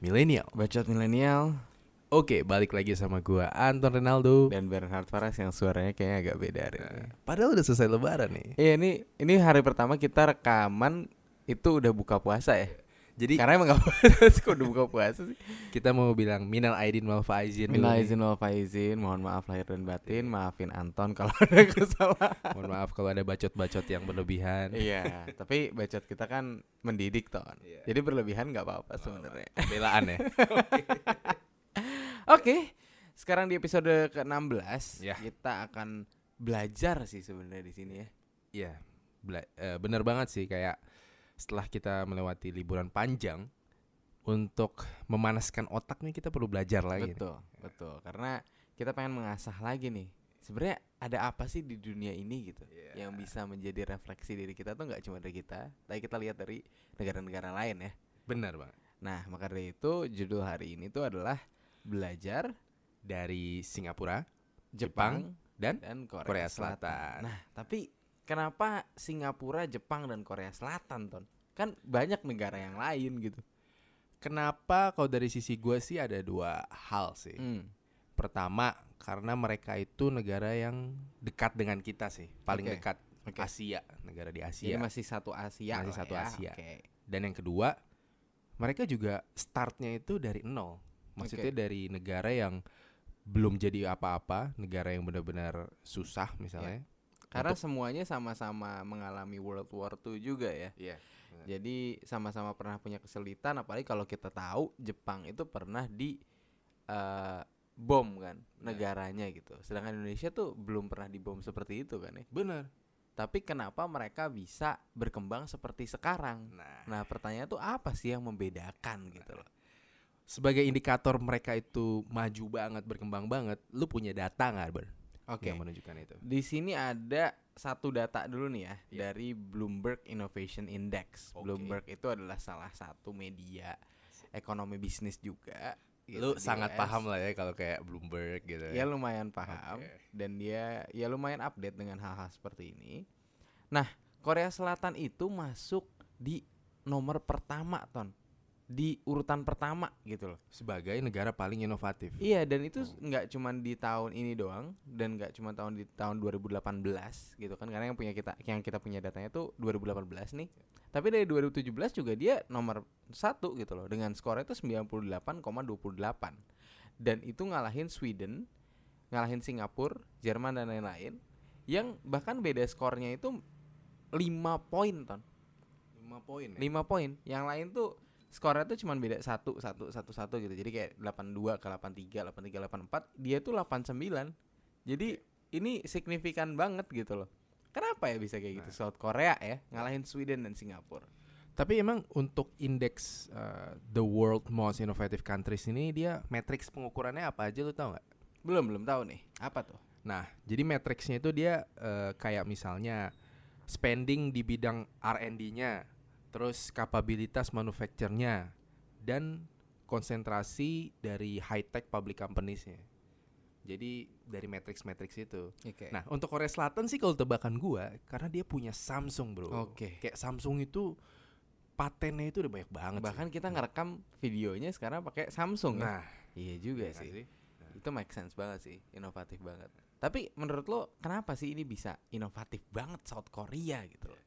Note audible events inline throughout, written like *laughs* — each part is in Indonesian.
milenial. Bacot milenial Oke, balik lagi sama gua Anton Renaldo. dan Bernhard Faras yang suaranya kayaknya agak beda hari ini. Padahal udah selesai lebaran nih. Iya ini ini hari pertama kita rekaman itu udah buka puasa ya. Jadi Karena emang gak puasa *laughs* kok udah buka puasa sih. kita mau bilang minal aidin wal faizin Minal izin wal faizin, mohon maaf lahir dan batin, maafin Anton kalau *laughs* ada kesalahan. Mohon maaf kalau ada bacot-bacot yang berlebihan. iya, tapi bacot kita kan mendidik ton. Iya. Jadi berlebihan nggak apa-apa sebenarnya. Pembelaan ya. *laughs* Oke, sekarang di episode ke-16 Ya. kita akan belajar sih sebenarnya di sini ya. Iya. bela- eh, bener banget sih kayak setelah kita melewati liburan panjang untuk memanaskan otak nih kita perlu belajar lagi. nih. Betul, betul. Karena kita pengen mengasah lagi nih. Sebenarnya ada apa sih di dunia ini gitu Iya. yang bisa menjadi refleksi diri kita tuh nggak cuma dari kita, tapi kita lihat dari negara-negara lain ya. Benar banget. Nah, maka dari itu judul hari ini tuh adalah belajar Dari Singapura Jepang, dan dan Korea, Korea Selatan. Selatan. Nah, tapi kenapa Singapura, Jepang dan Korea Selatan, Ton? Kan banyak negara yang lain gitu. Kenapa kalau dari sisi gue sih ada dua hal sih. Hmm. Pertama karena mereka itu negara yang dekat dengan kita sih, paling Oke, dekat oke. Asia, negara di Jadi Asia. masih satu Asia. Masih satu ya. Asia. Oke. Dan yang kedua, mereka juga startnya itu dari nol. Maksudnya Oke. dari negara yang belum jadi apa-apa, negara yang benar-benar susah misalnya. Karena Untuk- semuanya sama-sama mengalami World War II juga ya. Iya. Jadi sama-sama pernah punya kesulitan apalagi kalau kita tahu Jepang itu pernah di eh, bom kan negaranya gitu. Sedangkan Indonesia tuh belum pernah dibom seperti itu kan ya. Benar. Tapi kenapa mereka bisa berkembang seperti sekarang? Nah, Nah, pertanyaan tuh apa sih yang membedakan gitu loh. sebagai indikator mereka itu maju banget, berkembang banget, lu punya data nggak, Ber? Oke. Yang menunjukkan itu. Di sini ada satu data dulu nih ya Iya. dari Bloomberg Innovation Index. Oke. Bloomberg itu adalah salah satu media ekonomi bisnis juga. gitu Lu sangat US. paham lah ya kalau kayak Bloomberg gitu. Ya lumayan paham Oke. dan dia ya lumayan update dengan hal-hal seperti ini. Nah, Korea Selatan itu masuk di nomor pertama ton di urutan pertama gitu loh. Sebagai negara paling inovatif. Iya dan itu nggak cuman di tahun ini doang dan nggak cuma tahun di tahun 2018 gitu kan karena yang punya kita yang kita punya datanya tuh 2018 nih. Tapi dari 2017 juga dia nomor satu gitu loh dengan skornya itu 98,28 dan itu ngalahin Sweden, ngalahin Singapura, Jerman dan lain-lain yang bahkan beda skornya itu 5 poin ton. 5 poin ya? 5 poin. Yang lain tuh skornya tuh cuman beda 1 1 1 1 gitu. Jadi kayak 82 ke 83, 83 84, dia tuh 89. Jadi ini signifikan banget gitu loh. Kenapa ya bisa kayak gitu? South Korea ya ngalahin Sweden dan Singapura. Tapi emang untuk indeks uh, the world most innovative countries ini dia matriks pengukurannya apa aja lu tau nggak? Belum belum tahu nih. Apa tuh? Nah, jadi matriksnya itu dia uh, kayak misalnya spending di bidang R&D-nya, terus kapabilitas manufacture-nya, dan konsentrasi dari high tech public companies-nya. Jadi dari matriks-matriks itu. Oke. Nah, untuk Korea Selatan sih kalau tebakan gua karena dia punya Samsung, Bro. Oke. Kayak Samsung itu patennya itu udah banyak banget. sih. bahkan kita ngerekam videonya sekarang pakai Samsung ya. Nah, Iya juga iya kan sih. Itu make sense banget sih, inovatif banget. Tapi menurut lo kenapa sih ini bisa inovatif banget South Korea gitu loh?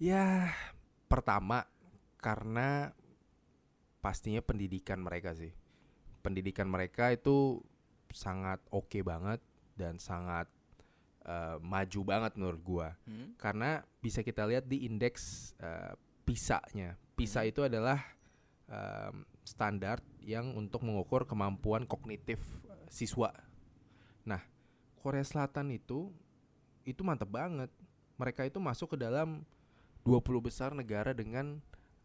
Ya, pertama karena pastinya pendidikan mereka sih. Pendidikan mereka itu sangat oke banget dan sangat eh, maju banget menurut gua. Hmm? Karena bisa kita lihat di indeks eh, PISA-nya. PISA Mhm. itu adalah em, standar yang untuk mengukur kemampuan kognitif eh, siswa. Nah, Korea Selatan itu itu mantep banget. Mereka itu masuk ke dalam 20 besar negara dengan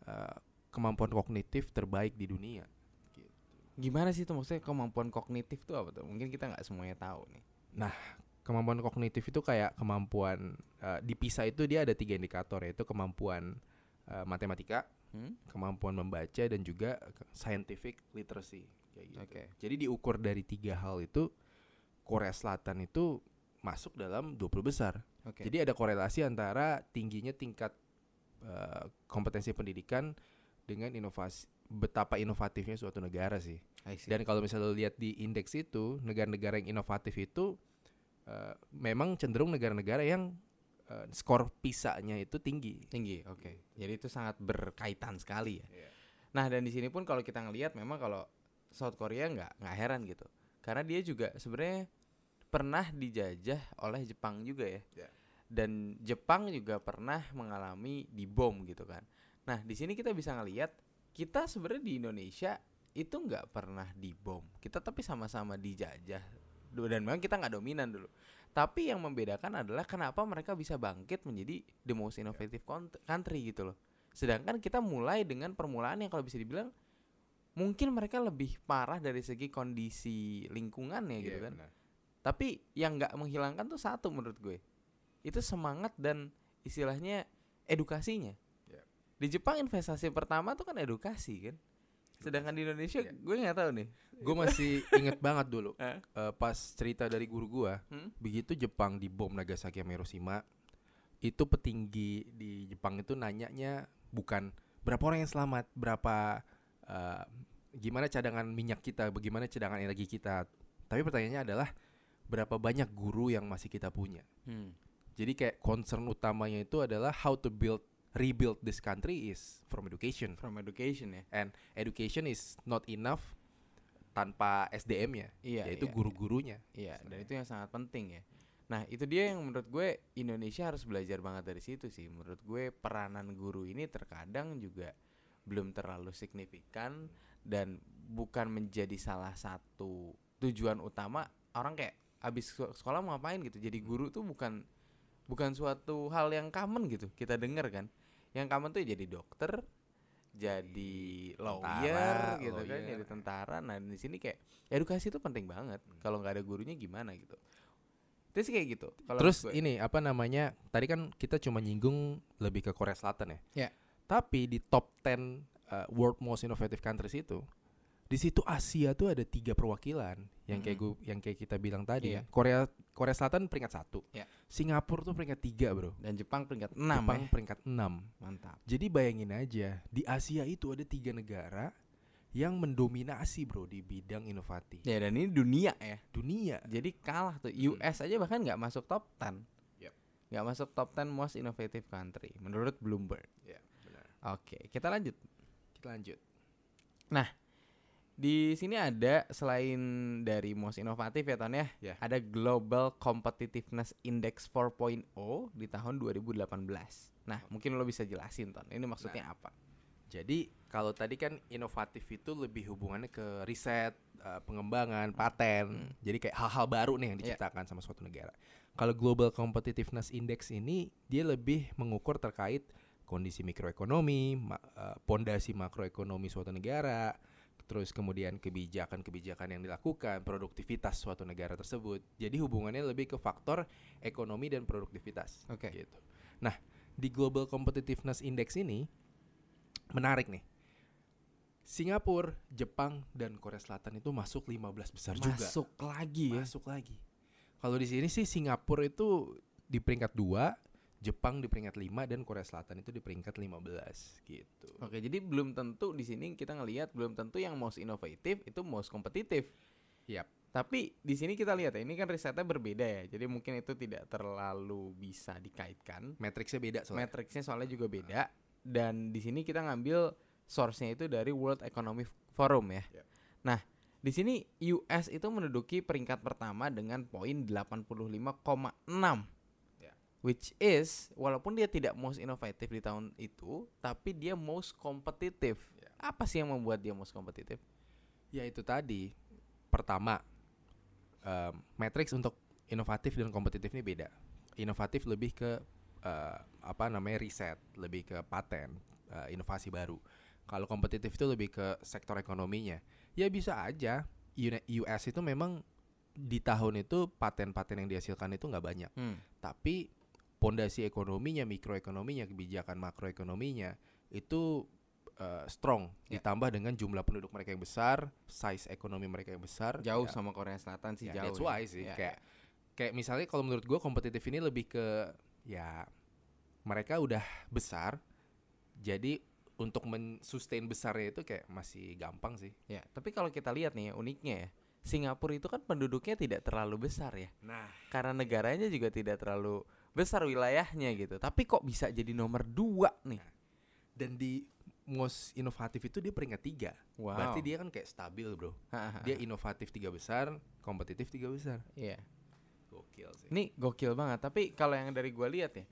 eh, kemampuan kognitif terbaik di dunia. Gimana sih itu maksudnya kemampuan kognitif tuh apa tuh? Mungkin kita nggak semuanya tahu nih. Kemampuan kognitif itu kayak kemampuan eh, di PISA itu dia ada tiga indikator yaitu kemampuan eh, matematika, Hmm? kemampuan membaca dan juga scientific literacy kayak gitu. Oke. Jadi diukur dari tiga hal itu Korea Selatan itu masuk dalam 20 besar. Oke. Jadi ada korelasi antara tingginya tingkat eh, kompetensi pendidikan dengan inovasi betapa inovatifnya suatu negara sih. Dan kalau misalnya lo lihat di indeks itu, negara-negara yang inovatif itu eh, memang cenderung negara-negara yang eh, skor PISA-nya itu tinggi. tinggi, oke. Jadi itu sangat berkaitan sekali ya. Iya. Nah dan di sini pun kalau kita ngelihat memang kalau South Korea nggak nggak heran gitu, karena dia juga sebenarnya pernah dijajah oleh Jepang juga ya. Iya. Dan Jepang juga pernah mengalami dibom gitu kan. Nah di sini kita bisa ngelihat kita sebenarnya di Indonesia itu nggak pernah dibom. Kita tapi sama-sama dijajah dan memang kita nggak dominan dulu. Tapi yang membedakan adalah kenapa mereka bisa bangkit menjadi the most innovative cont- country gitu loh. Sedangkan kita mulai dengan permulaan yang kalau bisa dibilang mungkin mereka lebih parah dari segi kondisi lingkungannya gitu Iya, kan. benar. Tapi yang nggak menghilangkan tuh satu menurut gue. Itu semangat dan istilahnya edukasinya. Iya. Di Jepang investasi pertama tuh kan edukasi kan. Sedangkan di Indonesia Iya. gue nggak tahu nih. Gue masih inget banget dulu *laughs* Eh? eh, pas cerita dari guru gua, Hmm? begitu Jepang dibom Nagasaki sama Hiroshima, itu petinggi di Jepang itu nanyanya bukan berapa orang yang selamat, berapa eh, gimana cadangan minyak kita, bagaimana cadangan energi kita. Tapi pertanyaannya adalah berapa banyak guru yang masih kita punya. Hmm. Jadi kayak concern utamanya itu adalah how to build rebuild this country is from education. From education ya. And education is not enough tanpa SDM-nya, Iya. yaitu iya, guru-gurunya. Iya, dan sebenarnya. itu yang sangat penting ya. Nah, itu dia yang menurut gue Indonesia harus belajar banget dari situ sih. Menurut gue peranan guru ini terkadang juga belum terlalu signifikan dan bukan menjadi salah satu tujuan utama orang kayak abis sek- sekolah mau ngapain gitu. Jadi guru tuh bukan bukan suatu hal yang common gitu. Kita dengar kan. Yang common tuh ya jadi dokter, jadi lawyer tentara, gitu kan, lawyer. jadi tentara. Nah, di sini kayak edukasi itu penting banget. Kalau nggak ada gurunya gimana gitu. Itu sih kayak gitu. Terus gue. ini apa namanya? Tadi kan kita cuma nyinggung lebih ke Korea Selatan ya. Ya. Tapi di top 10 uh, world most innovative countries itu, di situ Asia tuh ada tiga perwakilan yang kayak gua, yang kayak kita bilang tadi. Iya. Korea Korea Selatan peringkat satu, Ya. Singapura tuh peringkat tiga bro, dan Jepang peringkat 6 Jepang ya. peringkat enam. Mantap. Jadi bayangin aja di Asia itu ada tiga negara yang mendominasi bro di bidang inovatif Ya dan ini dunia ya. dunia. Jadi kalah tuh. US aja bahkan nggak masuk top 10. Yep. Nggak masuk top 10 most innovative country menurut Bloomberg. Ya benar. Oke, kita lanjut. Kita lanjut. Di sini ada selain dari most inovatif ya Ton ya, Ya. ada Global Competitiveness Index 4.0 di tahun 2018. Nah, mungkin lo bisa jelasin Ton. Ini maksudnya Nah. apa? Jadi kalau tadi kan inovatif itu lebih hubungannya ke riset, eh, pengembangan, paten. Hmm. Jadi kayak hal-hal baru nih yang Iya. diciptakan sama suatu negara. Kalau Global Competitiveness Index ini dia lebih mengukur terkait kondisi mikroekonomi, ma- eh, pondasi makroekonomi suatu negara, terus kemudian kebijakan-kebijakan yang dilakukan, produktivitas suatu negara tersebut. Jadi hubungannya lebih ke faktor ekonomi dan produktivitas. Oke. Gitu. Nah, di Global Competitiveness Index ini menarik nih. Singapura, Jepang, dan Korea Selatan itu masuk 15 besar juga. Masuk lagi ya. Masuk lagi. Kalau di sini sih Singapura itu di peringkat 2, Jepang di peringkat 5 dan Korea Selatan itu di peringkat 15 gitu. Oke, jadi belum tentu di sini kita ngelihat belum tentu yang most inovatif itu most kompetitif. Yap. Tapi di sini kita lihat ya, ini kan risetnya berbeda ya. Jadi mungkin itu tidak terlalu bisa dikaitkan. Matriksnya beda soalnya. Matriksnya soalnya juga beda dan di sini kita ngambil source-nya itu dari World Economic Forum ya. Yep. Nah, di sini US itu menduduki peringkat pertama dengan poin 85,6. Which is walaupun dia tidak most innovative di tahun itu, tapi dia most kompetitif. Ya. Apa sih yang membuat dia most kompetitif? Ya itu tadi. Pertama, em, matriks untuk inovatif dan kompetitif ini beda. Inovatif lebih ke eh, apa namanya riset, lebih ke paten, eh, inovasi baru. Kalau kompetitif itu lebih ke sektor ekonominya. Ya bisa aja. US itu memang di tahun itu paten-paten yang dihasilkan itu nggak banyak. Hmm. Tapi pondasi ekonominya, mikroekonominya, kebijakan makroekonominya itu eh, strong. Ya. Ditambah dengan jumlah penduduk mereka yang besar, size ekonomi mereka yang besar. Jauh ya, sama Korea Selatan sih ya, jauh. That's ya. why sih. Ya, kayak kayak misalnya kalau menurut gua kompetitif ini lebih ke ya mereka udah besar, jadi untuk men-sustain besarnya itu kayak masih gampang sih. Ya, tapi kalau kita lihat nih ya, uniknya ya, Singapura itu kan penduduknya tidak terlalu besar ya. Nah, Karena negaranya juga tidak terlalu besar wilayahnya gitu. Tapi kok bisa jadi nomor dua nih? dan di most inovatif itu dia peringkat tiga. Wow. Berarti dia kan kayak stabil bro. Dia inovatif tiga besar, kompetitif tiga besar. Iya. Gokil sih. Ini gokil banget. Tapi kalau yang dari gua lihat ya,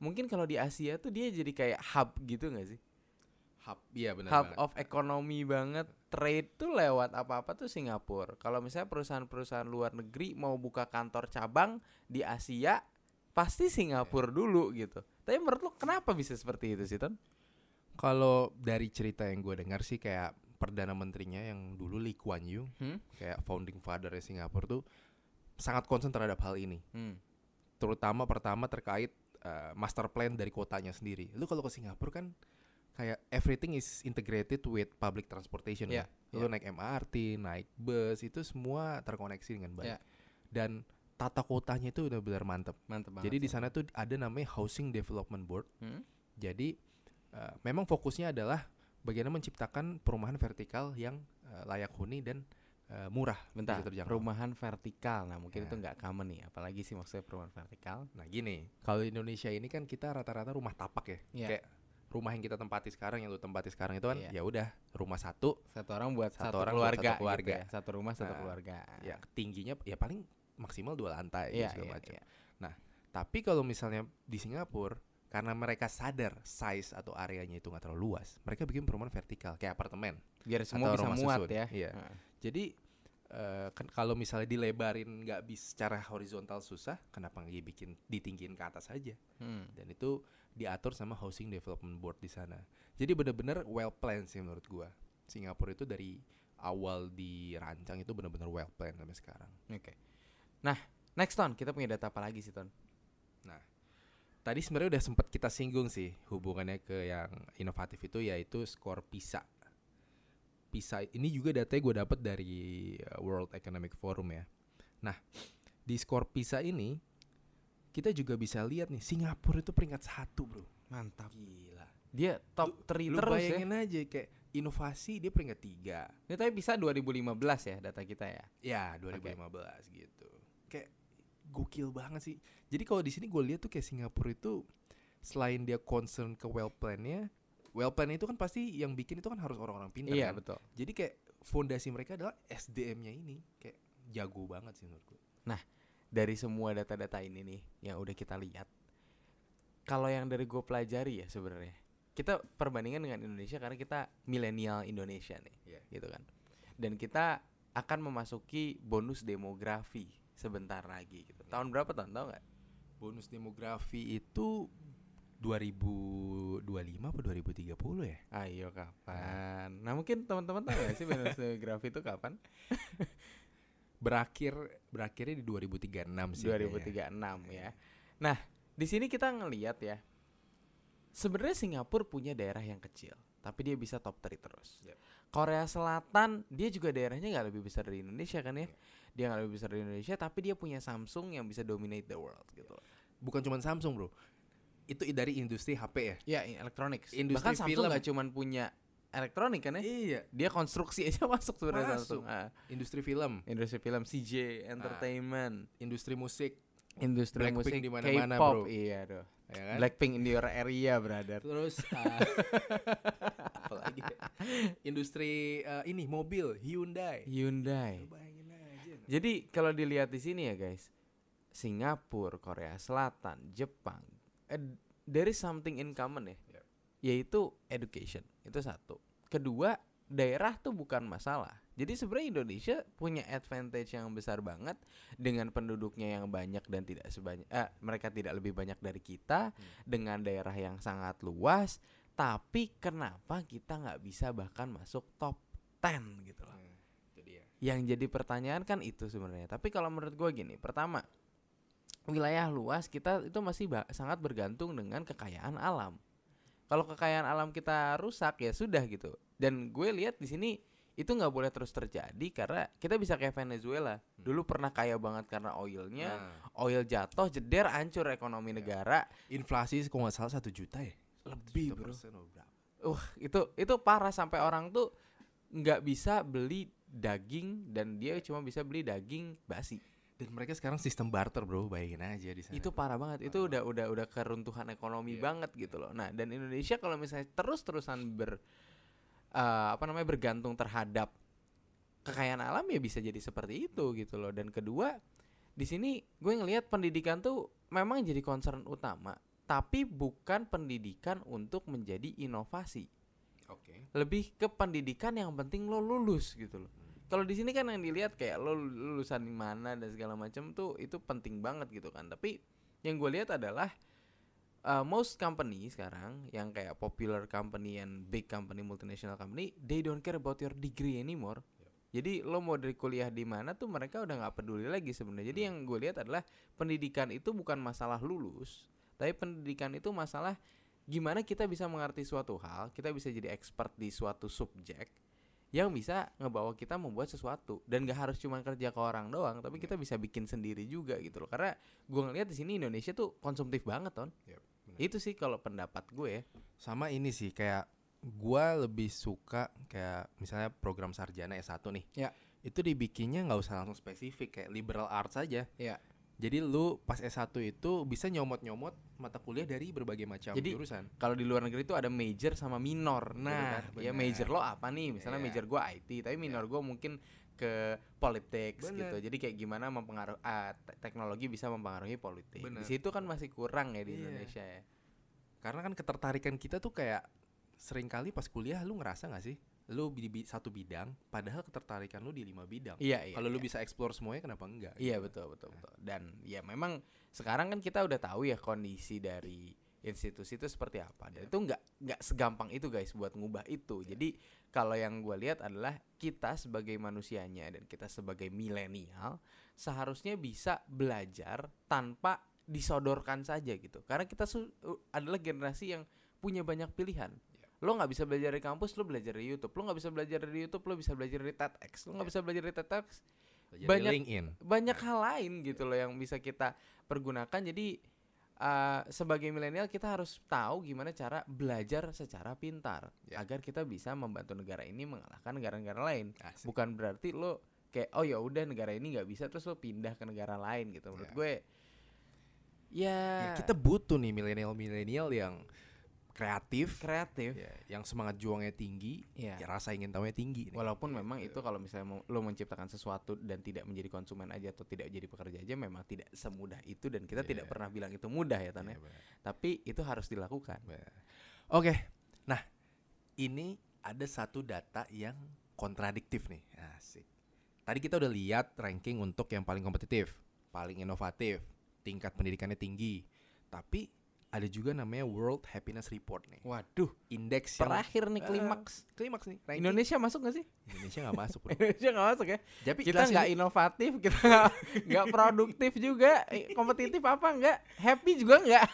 mungkin kalau di Asia tuh dia jadi kayak hub gitu nggak sih? Hub, iya benar hub banget. of economy banget. Trade tuh lewat apa-apa tuh Singapura. Kalau misalnya perusahaan-perusahaan luar negeri mau buka kantor cabang di Asia, pasti Singapura dulu gitu. Tapi menurut lu kenapa bisa seperti itu sih, Ton? Kalau dari cerita yang gue dengar sih kayak perdana menterinya yang dulu Lee Kuan Yew, Hmm? kayak founding father Singapura tuh sangat concern terhadap hal ini. Hmm. Terutama pertama terkait uh, master plan dari kotanya sendiri. Lu kalau ke Singapura kan kayak everything is integrated with public transportation. Iya, kan? Lu naik MRT, naik bus itu semua terkoneksi dengan baik. Iya. Dan tata kotanya itu udah benar mantep. Mantep banget. Jadi di sana tuh ada namanya Housing Development Board. Hmm? Jadi uh, memang fokusnya adalah bagaimana menciptakan perumahan vertikal yang uh, layak huni dan uh, murah Bentar, perumahan vertikal. Nah, mungkin Ya. itu nggak common nih, apalagi sih maksudnya perumahan vertikal. Nah gini, kalau di Indonesia ini kan kita rata-rata rumah tapak ya, Iya. kayak rumah yang kita tempati sekarang yang lu tempati sekarang itu kan Iya. ya udah rumah satu, Satu orang buat Satu satu, orang buat keluarga, satu gitu keluarga. ya. Satu rumah, satu Nah, keluarga. ya tingginya ya paling maksimal dua lantai Iya, gitu segala iya, macam. iya. Tapi kalau misalnya di Singapura karena mereka sadar size atau areanya itu nggak terlalu luas, mereka bikin perumahan vertikal kayak apartemen. Biar semua Atau bisa rumah muat susun. ya. Iya. Heeh. Jadi eh, kan kalau misalnya dilebarin nggak bisa secara horizontal susah, kenapa nggak dibikin ditinggiin ke atas aja? Hmm. Dan itu diatur sama Housing Development Board di sana. Jadi benar-benar well planned sih menurut gua. Singapura itu dari awal dirancang itu benar-benar well planned sampai sekarang. Oke. Nah, next Ton, kita punya data apa lagi sih Ton? Tadi sebenarnya udah sempat kita singgung sih hubungannya ke yang inovatif itu yaitu skor PISA. PISA ini juga datanya gue dapat dari uh, World Economic Forum ya. Nah di skor PISA ini kita juga bisa lihat nih Singapura itu peringkat satu bro. Mantap. Gila. Dia top 3 Lu terus ya. bayangin aja kayak inovasi dia peringkat tiga. Ini tapi bisa 2015 ya data kita ya. Ya 2015 gitu. Gokil banget sih. Jadi kalau di sini gue lihat tuh kayak Singapura itu selain dia concern ke well plan-nya, well plan itu kan pasti yang bikin itu kan harus orang-orang pintar Iya, kan. betul. Jadi kayak fondasi mereka adalah SDM-nya ini kayak jago banget sih menurut gue. Dari semua data-data ini nih yang udah kita lihat. Kalau yang dari gue pelajari ya sebenarnya. Kita perbandingan dengan Indonesia karena kita milenial Indonesia nih, Iya. gitu kan. Dan kita akan memasuki bonus demografi sebentar lagi gitu. Tahun berapa tahun tahu nggak? Bonus demografi itu 2025 apa 2030 ya? Ayo kapan? Nah mungkin teman-teman tahu nggak sih bonus *laughs* demografi itu kapan? *laughs* Berakhir berakhirnya di 2036 sih. kayaknya. 2036 ya. Nah, di sini kita ngelihat ya. Sebenarnya Singapura punya daerah yang kecil, tapi dia bisa top 3 terus. Yep. Korea Selatan dia juga daerahnya nggak lebih besar dari Indonesia kan ya? Yep. Dia nggak lebih besar dari Indonesia, tapi dia punya Samsung yang bisa dominate the world gitu. Bukan cuma Samsung, Bro. Itu dari industri HP ya. Ya, electronics. Industri Bahkan Samsung film. nggak cuma punya elektronik kan ya? Iya, Dia konstruksi aja *laughs* masuk sebenarnya. Samsung. Ah, industri film, industri film CJ Entertainment, industri musik, industri Blackpink musik di mana-mana, K-pop, bro. iya doh. ya kan? Blackpink in your area, brother. Terus uh, *laughs* apalagi industri uh, ini mobil Hyundai. Hyundai. Aja. Jadi kalau dilihat di sini ya guys, Singapura, Korea Selatan, Jepang, eh, there is something in common ya, Yep. yaitu education. Itu satu. Kedua, daerah tuh bukan masalah. Jadi sebenarnya Indonesia punya advantage yang besar banget dengan penduduknya yang banyak dan tidak sebanyak, eh, mereka tidak lebih banyak dari kita dengan daerah yang sangat luas. Tapi kenapa kita nggak bisa bahkan masuk top 10 gitu loh? Nah, itu dia. Yang jadi pertanyaan kan itu sebenarnya. Tapi kalau menurut gue gini, pertama wilayah luas kita itu masih ba- sangat bergantung dengan kekayaan alam. Kalau kekayaan alam kita rusak ya sudah gitu. Dan gue lihat di sini itu nggak boleh terus terjadi karena kita bisa kayak Venezuela. Dulu pernah kaya banget karena oilnya, Nah, oil jatuh, jeder, hancur ekonomi negara. inflasi kalau nggak salah satu juta ya. Lebih, bro. persen berapa? wah itu itu parah sampai orang tuh nggak bisa beli daging dan dia cuma bisa beli daging basi. Dan mereka sekarang sistem barter, Bro. Bayangin aja di sana. Itu parah banget. Itu udah udah udah keruntuhan ekonomi Iya. banget gitu loh. Nah, dan Indonesia kalau misalnya terus-terusan ber eh, apa namanya bergantung terhadap kekayaan alam ya bisa jadi seperti itu gitu loh. Dan kedua, di sini gue ngelihat pendidikan tuh memang jadi concern utama, tapi bukan pendidikan untuk menjadi inovasi. Oke. Lebih ke pendidikan yang penting lo lulus gitu loh. Kalau di sini kan yang dilihat kayak lo lulusan di mana dan segala macam tuh itu penting banget gitu kan. Tapi yang gue lihat adalah uh, most company sekarang yang kayak popular company and big company multinational company they don't care about your degree anymore. Jadi lo mau dari kuliah di mana tuh mereka udah nggak peduli lagi sebenarnya. Jadi yang gue lihat adalah pendidikan itu bukan masalah lulus, tapi pendidikan itu masalah gimana kita bisa mengerti suatu hal, kita bisa jadi expert di suatu subjek yang bisa ngebawa kita membuat sesuatu dan gak harus cuma kerja ke orang doang, tapi kita bisa bikin sendiri juga gitu loh. Karena gue ngeliat di sini Indonesia tuh konsumtif banget ton. Yap, benar. Itu sih kalau pendapat gue ya. Sama ini sih kayak gua lebih suka kayak misalnya program sarjana S1 nih. Ya. Itu dibikinnya nggak usah langsung spesifik kayak liberal arts aja. Ya. Jadi lu pas S1 itu bisa nyomot-nyomot mata kuliah dari berbagai macam Jadi, jurusan. Kalau di luar negeri itu ada major sama minor. Nah, kan. ya benar. major lo apa nih? Misalnya Iya. major gue IT, tapi minor gue mungkin ke politics Bener. gitu. Jadi kayak gimana mempengaruhi ah, te- teknologi bisa mempengaruhi politik. Bener. Di situ kan masih kurang ya di Iya. Indonesia ya. Karena kan ketertarikan kita tuh kayak sering kali pas kuliah lu ngerasa gak sih? Lu di bi- satu bidang padahal ketertarikan lu di lima bidang. Iya, iya. Kalau lu iya. bisa explore semuanya kenapa enggak? Iya gitu. betul betul betul. Dan ya memang sekarang kan kita udah tahu ya kondisi dari institusi itu seperti apa. Dan itu nggak nggak segampang itu guys buat ngubah itu. Jadi kalau yang gue lihat adalah kita sebagai manusianya dan kita sebagai milenial seharusnya bisa belajar tanpa disodorkan saja gitu. Karena kita su- adalah generasi yang punya banyak pilihan. Lo nggak bisa belajar di kampus, lo belajar di YouTube. Lo nggak bisa belajar di YouTube, lo bisa belajar di TEDx. Lo nggak bisa belajar di TEDx, banyak- LinkedIn. banyak hal lain gitu loh yang bisa kita pergunakan jadi uh, sebagai milenial kita harus tahu gimana cara belajar secara pintar Ya. agar kita bisa membantu negara ini mengalahkan negara-negara lain Asik. bukan berarti lo kayak oh ya udah negara ini nggak bisa terus lo pindah ke negara lain gitu menurut Ya. gue ya, Ya, kita butuh nih milenial-milenial yang kreatif, kreatif ya, yang semangat juangnya tinggi, ya ya rasa ingin tahunya tinggi. nih. Walaupun memang itu kalau misalnya lo menciptakan sesuatu dan tidak menjadi konsumen aja atau tidak jadi pekerja aja memang tidak semudah itu dan kita Iya. tidak pernah bilang itu mudah ya Tan ya. Iya. Tapi itu harus dilakukan. Oke, nah ini ada satu data yang kontradiktif nih. Asik. Tadi kita udah lihat ranking untuk yang paling kompetitif, paling inovatif, tingkat pendidikannya tinggi. Tapi ada juga namanya World Happiness Report nih. Waduh, Indeks yang terakhir nih Eh, klimaks. klimaks nih. ranking. Indonesia masuk gak sih? Indonesia nggak masuk. bro. *laughs* Indonesia nggak masuk ya. Tapi Kita nggak inovatif, kita *laughs* nggak- produktif juga, Eh, kompetitif apa nggak? Happy juga nggak?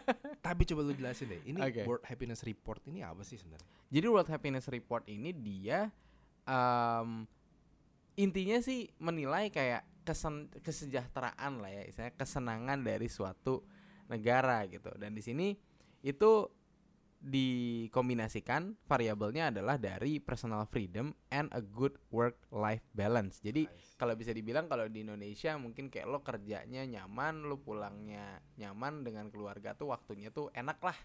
*laughs* Tapi coba lu jelasin deh. Ini Oke. World Happiness Report ini apa sih sebenarnya? Jadi World Happiness Report ini dia em, intinya sih menilai kayak kesen kesejahteraan lah ya, istilahnya kesenangan dari suatu negara gitu. Dan di sini itu dikombinasikan variabelnya adalah dari personal freedom and a good work life balance. Jadi kalau bisa dibilang kalau di Indonesia mungkin kayak lo kerjanya nyaman, lo pulangnya nyaman dengan keluarga tuh waktunya tuh enak lah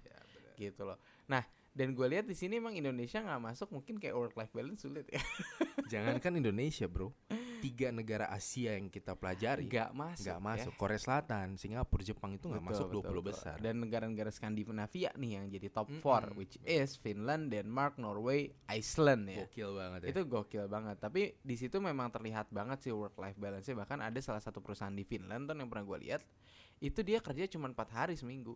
gitu loh. Nah dan gue lihat di sini emang Indonesia nggak masuk mungkin kayak work life balance sulit ya. *laughs* Jangankan Indonesia, Bro. Tiga negara Asia yang kita pelajari Nggak masuk. nggak ya. masuk. Korea Selatan, Singapura, Jepang itu nggak masuk Betul, 20 betul, betul. besar. Dan negara-negara Skandinavia nih yang jadi top Mm-mm, 4 which is Finland, Denmark, Norway, Iceland ya. Gokil banget ya. Itu gokil banget. Tapi di situ memang terlihat banget sih work life balance Bahkan ada salah satu perusahaan di Finland tuh yang pernah gue lihat itu dia kerja cuma empat hari seminggu.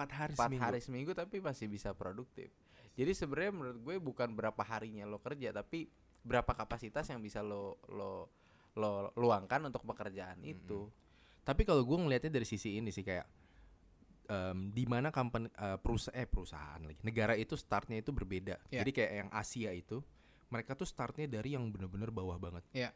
Empat hari Empat seminggu. hari seminggu tapi masih bisa produktif. Jadi sebenarnya menurut gue bukan berapa harinya lo kerja tapi berapa kapasitas yang bisa lo lo lo luangkan untuk pekerjaan itu. Tapi kalau gue ngelihatnya dari sisi ini sih kayak em, di mana company eh, perusahaan eh perusahaan lagi negara itu startnya itu berbeda. Ya. Jadi kayak yang Asia itu mereka tuh startnya dari yang bener-bener bawah banget. Ya.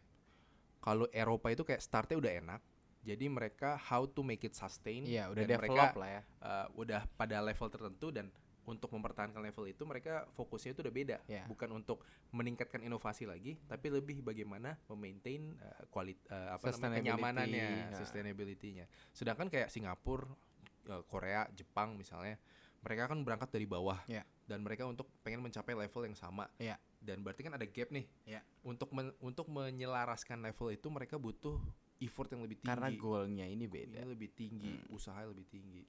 Kalau Eropa itu kayak startnya udah enak. Jadi mereka how to make it sustain. Iya, udah dan develop mereka lah ya. eh, udah pada level tertentu dan untuk mempertahankan level itu mereka fokusnya itu udah beda, Ya. bukan untuk meningkatkan inovasi lagi, tapi lebih bagaimana memaintain uh, kualit uh, apa namanya Sustainability, kenyamanannya, ya. sustainability-nya. Sedangkan kayak Singapura, uh, Korea, Jepang misalnya, mereka kan berangkat dari bawah Ya. dan mereka untuk pengen mencapai level yang sama. Ya. Dan berarti kan ada gap nih. Ya. Untuk men- untuk menyelaraskan level itu mereka butuh effort yang lebih tinggi. Karena goalnya ini Ini beda. lebih tinggi, Hmm. usaha lebih tinggi.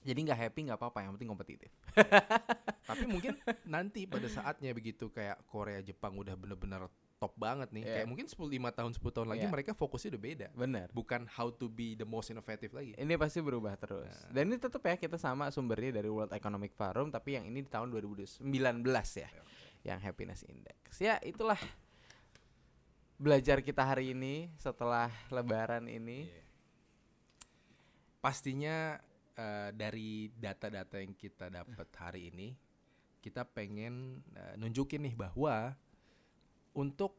Jadi nggak happy nggak apa-apa, yang penting kompetitif. *laughs* Tapi mungkin nanti pada saatnya begitu kayak Korea Jepang udah bener-bener top banget nih. Iya. Kayak mungkin 10 5 tahun 10 tahun lagi Iya. mereka fokusnya udah beda. Bener. Bukan how to be the most innovative lagi. Ini pasti berubah terus. Nah. Dan ini tetap ya kita sama sumbernya dari World Economic Forum, tapi yang ini di tahun 2019 ya, yang Happiness Index. Ya itulah belajar kita hari ini setelah Lebaran ini. Iya. Pastinya eh, dari data-data yang kita dapat hari ini, kita pengen eh, nunjukin nih bahwa untuk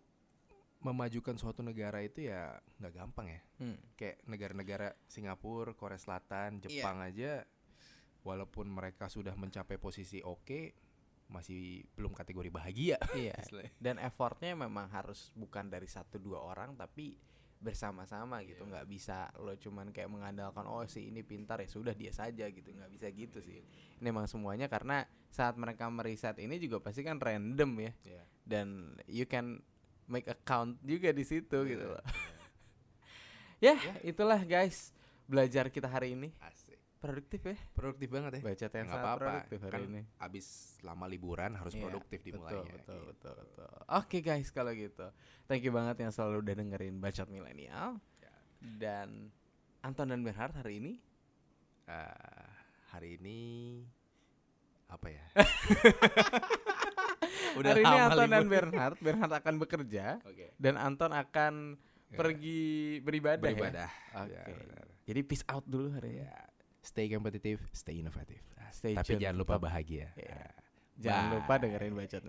memajukan suatu negara itu ya nggak gampang ya. Hmm. Kayak negara-negara Singapura, Korea Selatan, Jepang aja, walaupun mereka sudah mencapai posisi oke, masih belum kategori bahagia. Iya. *laughs* Dan effortnya memang harus bukan dari satu dua orang, tapi bersama-sama gitu. Iya. nggak bisa lo cuman kayak mengandalkan oh si ini pintar ya sudah dia saja gitu. nggak bisa gitu sih. Ini memang semuanya karena saat mereka meriset ini juga pasti kan random ya. Iya. dan you can make account juga di situ gitu Iya, loh. iya. *laughs* Ya, itulah guys belajar kita hari ini. Asik. Produktif ya. Produktif banget ya. Baca yang Nggak sangat apa-apa. produktif hari Kan ini. abis lama liburan harus Iya, produktif Betul, dimulainya. betul, gitu. betul, betul. Oke guys, kalau gitu. Thank you banget yang selalu udah dengerin Bacot Milenial. Ya. Dan Anton dan Bernhard hari ini Eh, hari ini apa ya? *laughs* hari ini Anton dan. Bernhard, Bernhard akan bekerja Oke. dan Anton akan Ya. pergi beribadah, Beribadah. ya. Oke. Ya, benar. Jadi peace out dulu hari ini. Ya. Stay kompetitif, stay inovatif. Stay Tapi jangan lupa bahagia. Iya. Ya. Jangan Bye. lupa dengerin Bacot.